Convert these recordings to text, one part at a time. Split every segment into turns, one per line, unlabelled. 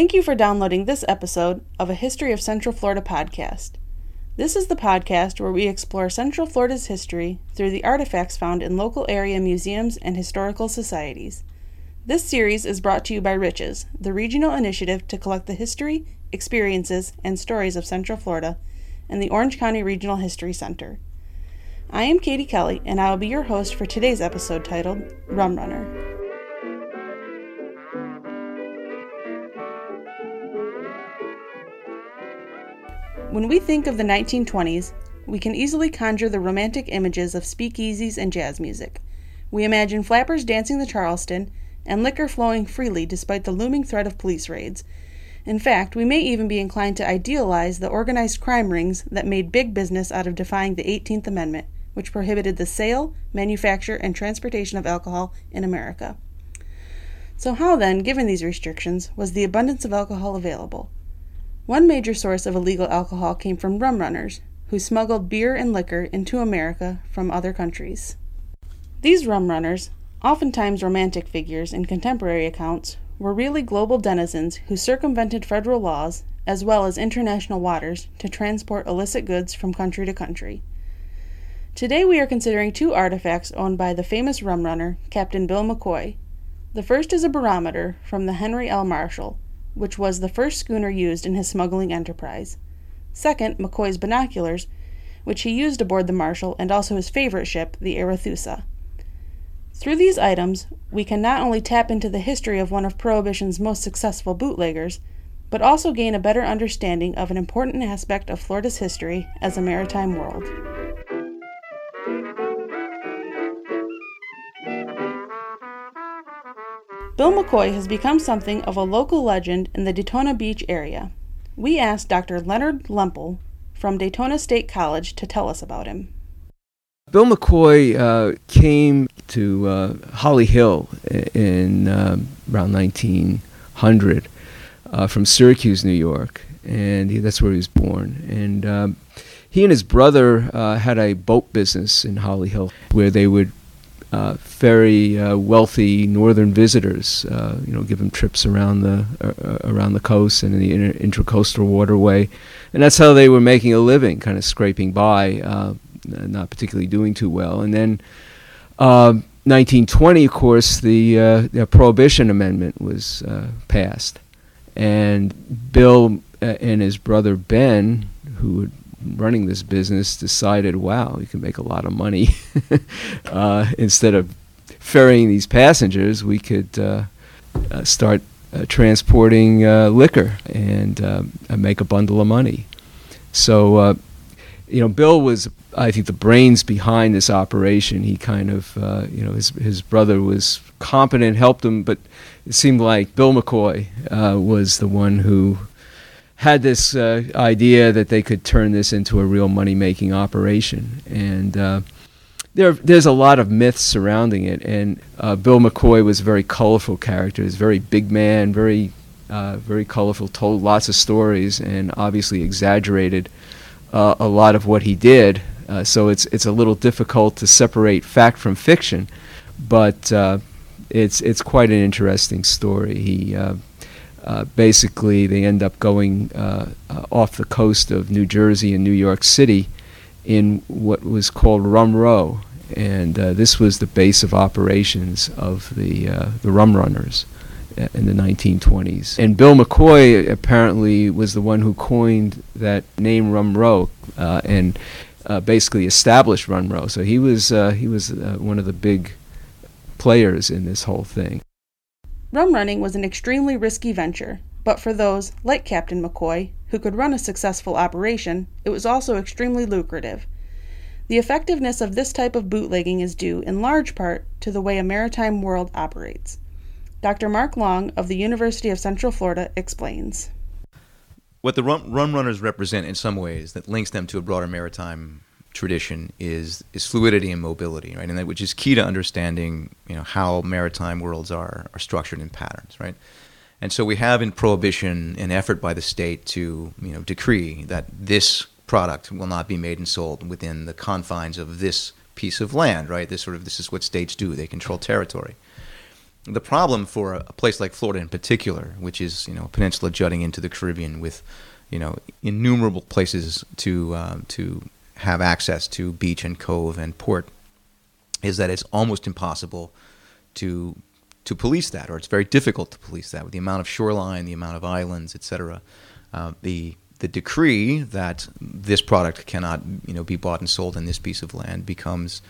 Thank you for downloading this episode of a History of Central Florida podcast. This is the podcast where we explore Central Florida's history through the artifacts found in local area museums and historical societies. This series is brought to you by Riches, the regional initiative to collect the history, experiences, and stories of Central Florida, and the Orange County Regional History Center. I am Katie Kelly, and I will be your host for today's episode titled Rum Runner. When we think of the 1920s, we can easily conjure the romantic images of speakeasies and jazz music. We imagine flappers dancing the Charleston and liquor flowing freely despite the looming threat of police raids. In fact, we may even be inclined to idealize the organized crime rings that made big business out of defying the 18th Amendment, which prohibited the sale, manufacture, and transportation of alcohol in America. So, how then, given these restrictions, was the abundance of alcohol available? One major source of illegal alcohol came from rum runners, who smuggled beer and liquor into America from other countries. These rum runners, oftentimes romantic figures in contemporary accounts, were really global denizens who circumvented federal laws as well as international waters to transport illicit goods from country to country. Today we are considering two artifacts owned by the famous rum runner, Captain Bill McCoy. The first is a barometer from the Henry L. Marshall, which was the first schooner used in his smuggling enterprise. Second, McCoy's binoculars, which he used aboard the Marshall and also his favorite ship, the Arethusa. Through these items, we can not only tap into the history of one of Prohibition's most successful bootleggers, but also gain a better understanding of an important aspect of Florida's history as a maritime world. Bill McCoy has become something of a local legend in the Daytona Beach area. We asked Dr. Leonard Lempel from Daytona State College to tell us about him.
Bill McCoy uh, came to uh, Holly Hill in uh, around 1900 uh, from Syracuse, New York, and he, that's where he was born. And um, he and his brother uh, had a boat business in Holly Hill where they would uh, very uh, wealthy northern visitors. Uh, you know, give them trips around the uh, around the coast and in the inter- intracoastal waterway, and that's how they were making a living, kind of scraping by, uh, not particularly doing too well. And then, 1920, um, of course, the, the Prohibition Amendment was passed, and Bill and his brother Ben, who running this business decided, wow, you can make a lot of money. uh, instead of ferrying these passengers, we could uh, uh, start uh, transporting uh, liquor and uh, make a bundle of money. So, you know, Bill was, I think, the brains behind this operation. He kind of, you know, his his brother was competent, helped him, but it seemed like Bill McCoy was the one who had this uh, idea that they could turn this into a real money making operation. And uh, there, there's a lot of myths surrounding it. And uh, Bill McCoy was a very colorful character. He's a very big man, very, uh, very colorful, told lots of stories, and obviously exaggerated uh, a lot of what he did. Uh, so it's, it's a little difficult to separate fact from fiction. But it's, it's quite an interesting story. He uh, basically they end up going uh, uh, off the coast of New Jersey and New York City in what was called Rum Row, and uh, this was the base of operations of the uh, the rum runners in the 1920s. And Bill McCoy apparently was the one who coined that name Rum Row and basically established Rum Row. So he was he was one of the big players in this whole thing.
Rum running was an extremely risky venture, but for those, like Captain McCoy, who could run a successful operation, it was also extremely lucrative. The effectiveness of this type of bootlegging is due, in large part, to the way a maritime world operates. Dr. Mark Long of the University of Central Florida explains.
What the rum, rum runners represent in some ways that links them to a broader maritime tradition is is fluidity and mobility, right? And that which is key to understanding, you know, how maritime worlds are are structured in patterns, right? And so we have in prohibition an effort by the state to, you know, decree that this product will not be made and sold within the confines of this piece of land, right? This sort of this is what states do; they control territory. The problem for a, place like Florida in particular, which is you know a peninsula jutting into the Caribbean with you know innumerable places to uh, to have access to beach and cove and port, is that it's almost impossible to to police that, or it's very difficult to police that with the amount of shoreline, the amount of islands, etc. Uh, the the decree that this product cannot you know be bought and sold in this piece of land becomes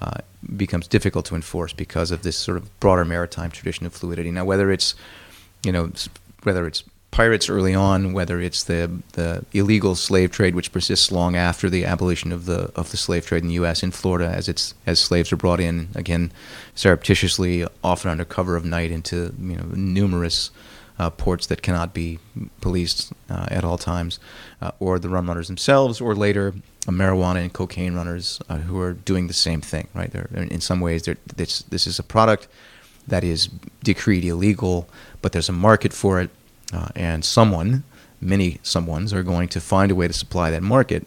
uh, becomes difficult to enforce because of this sort of broader maritime tradition of fluidity. Now, whether it's you know whether it's pirates early on, whether it's the the illegal slave trade which persists long after the abolition of the of the slave trade in the U.S. in Florida, as it's as slaves are brought in again surreptitiously, often under cover of night, into you know numerous uh, ports that cannot be policed uh, at all times, uh, or the rum runners themselves, or later marijuana and cocaine runners uh, who are doing the same thing. Right? They're, in some ways, this this is a product that is decreed illegal, but there's a market for it uh, and someone, many someones, are going to find a way to supply that market.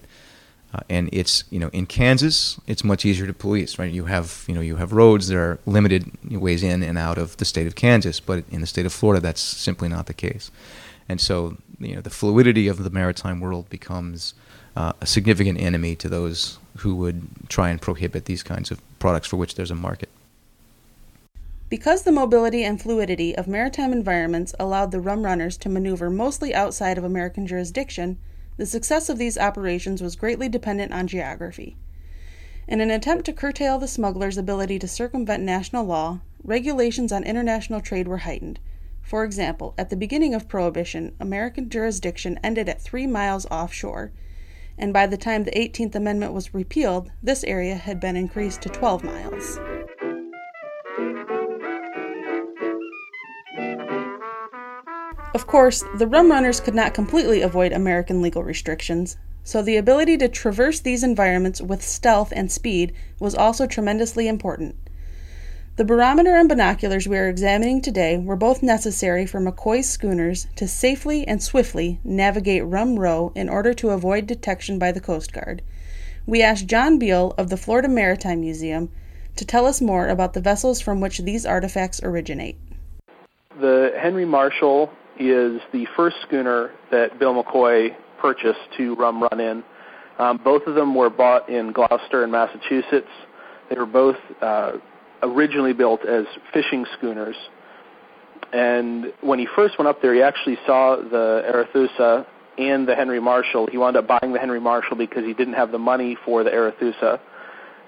Uh, and it's you know in Kansas it's much easier to police right? You have you know you have roads that are limited ways in and out of the state of Kansas but in the state of Florida that's simply not the case. And so you know the fluidity of the maritime world becomes uh, a significant enemy to those who would try and prohibit these kinds of products for which there's a market
because the mobility and fluidity of maritime environments allowed the rum runners to maneuver mostly outside of American jurisdiction, the success of these operations was greatly dependent on geography. In an attempt to curtail the smugglers' ability to circumvent national law, regulations on international trade were heightened. For example, at the beginning of Prohibition, American jurisdiction ended at three miles offshore, and by the time the 18th Amendment was repealed, this area had been increased to 12 miles. Of course, the rum runners could not completely avoid American legal restrictions, so the ability to traverse these environments with stealth and speed was also tremendously important. The barometer and binoculars we are examining today were both necessary for McCoy's schooners to safely and swiftly navigate Rum Row in order to avoid detection by the Coast Guard. We asked John Beale of the Florida Maritime Museum to tell us more about the vessels from which these artifacts originate.
The Henry Marshall is the first schooner that Bill McCoy purchased to rum run in. Um, both of them were bought in Gloucester and Massachusetts. They were both uh, originally built as fishing schooners. And when he first went up there, he actually saw the Arethusa and the Henry Marshall. He wound up buying the Henry Marshall because he didn't have the money for the Arethusa.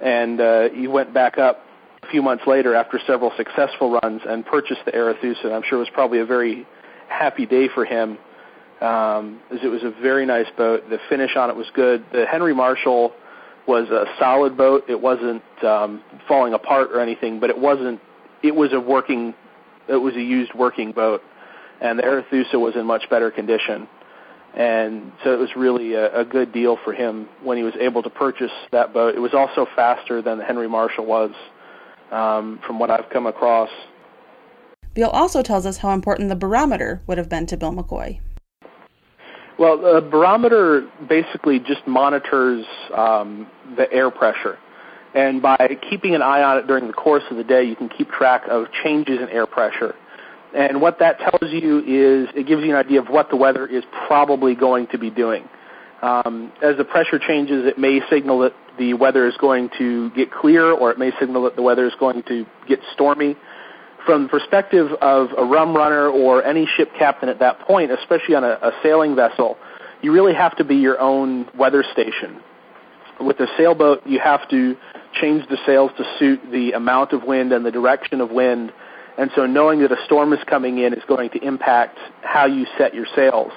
And uh, he went back up a few months later after several successful runs and purchased the Arethusa. I'm sure it was probably a very happy day for him um, as it was a very nice boat. The finish on it was good. The Henry Marshall was a solid boat. It wasn't um, falling apart or anything, but it wasn't. It was a working. It was a used working boat, and the Arethusa was in much better condition. And so it was really a, a good deal for him when he was able to purchase that boat. It was also faster than the Henry Marshall was, um, from what I've come across.
Beale also tells us how important the barometer would have been to Bill McCoy.
Well, the barometer basically just monitors um, the air pressure. And by keeping an eye on it during the course of the day, you can keep track of changes in air pressure. And what that tells you is it gives you an idea of what the weather is probably going to be doing. Um, as the pressure changes, it may signal that the weather is going to get clear, or it may signal that the weather is going to get stormy from the perspective of a rum runner or any ship captain at that point, especially on a, a sailing vessel, you really have to be your own weather station. With a sailboat, you have to change the sails to suit the amount of wind and the direction of wind. And so knowing that a storm is coming in is going to impact how you set your sails.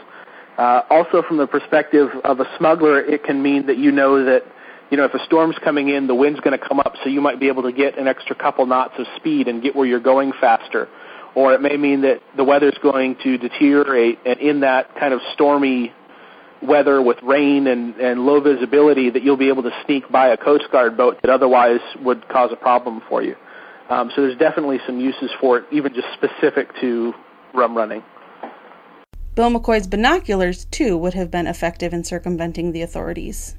Uh, also from the perspective of a smuggler, it can mean that you know that you know, if a storm's coming in, the wind's going to come up, so you might be able to get an extra couple knots of speed and get where you're going faster. Or it may mean that the weather's going to deteriorate, and in that kind of stormy weather with rain and, and low visibility, that you'll be able to sneak by a Coast Guard boat that otherwise would cause a problem for you. Um, so there's definitely some uses for it, even just specific to rum running.
Bill McCoy's binoculars, too, would have been effective in circumventing the authorities.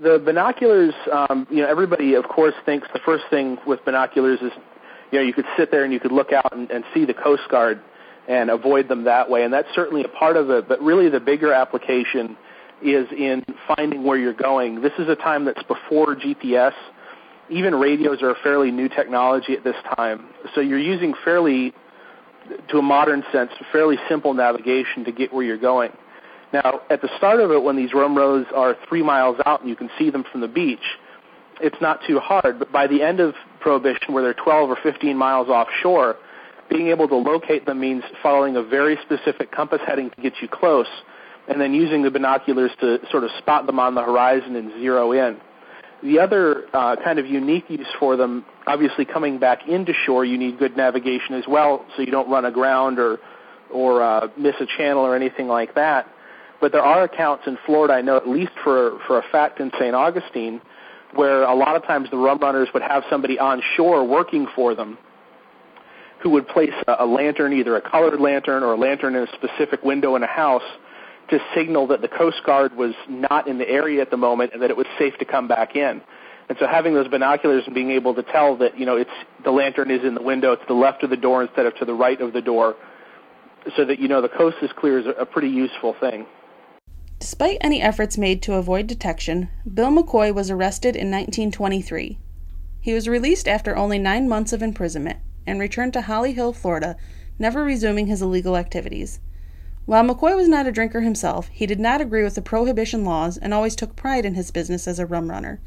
The binoculars, um, you know, everybody of course thinks the first thing with binoculars is, you know, you could sit there and you could look out and, and see the Coast Guard and avoid them that way. And that's certainly a part of it. But really, the bigger application is in finding where you're going. This is a time that's before GPS. Even radios are a fairly new technology at this time. So you're using fairly, to a modern sense, fairly simple navigation to get where you're going. Now, at the start of it, when these rum rows are three miles out and you can see them from the beach, it's not too hard. But by the end of Prohibition, where they're 12 or 15 miles offshore, being able to locate them means following a very specific compass heading to get you close, and then using the binoculars to sort of spot them on the horizon and zero in. The other uh, kind of unique use for them, obviously coming back into shore, you need good navigation as well, so you don't run aground or or uh, miss a channel or anything like that. But there are accounts in Florida, I know at least for for a fact in St. Augustine, where a lot of times the rum runners would have somebody on shore working for them who would place a, a lantern, either a colored lantern or a lantern in a specific window in a house to signal that the Coast Guard was not in the area at the moment and that it was safe to come back in. And so having those binoculars and being able to tell that, you know, it's the lantern is in the window to the left of the door instead of to the right of the door so that you know the coast is clear is a, a pretty useful thing.
Despite any efforts made to avoid detection, Bill McCoy was arrested in 1923. He was released after only nine months of imprisonment and returned to Holly Hill, Florida, never resuming his illegal activities. While McCoy was not a drinker himself, he did not agree with the prohibition laws and always took pride in his business as a rum runner,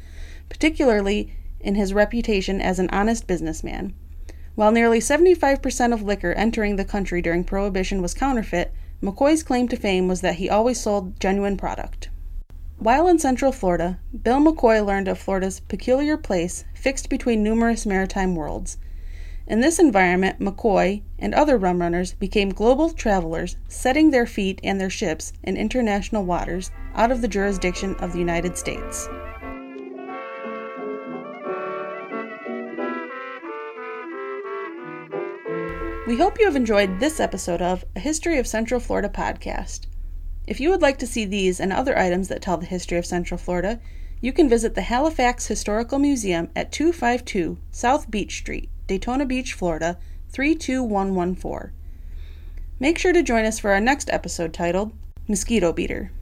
particularly in his reputation as an honest businessman. While nearly 75% of liquor entering the country during Prohibition was counterfeit, McCoy's claim to fame was that he always sold genuine product. While in Central Florida, Bill McCoy learned of Florida's peculiar place fixed between numerous maritime worlds. In this environment, McCoy and other rum runners became global travelers, setting their feet and their ships in international waters out of the jurisdiction of the United States. We hope you have enjoyed this episode of A History of Central Florida podcast. If you would like to see these and other items that tell the history of Central Florida, you can visit the Halifax Historical Museum at 252 South Beach Street, Daytona Beach, Florida 32114. Make sure to join us for our next episode titled Mosquito Beater.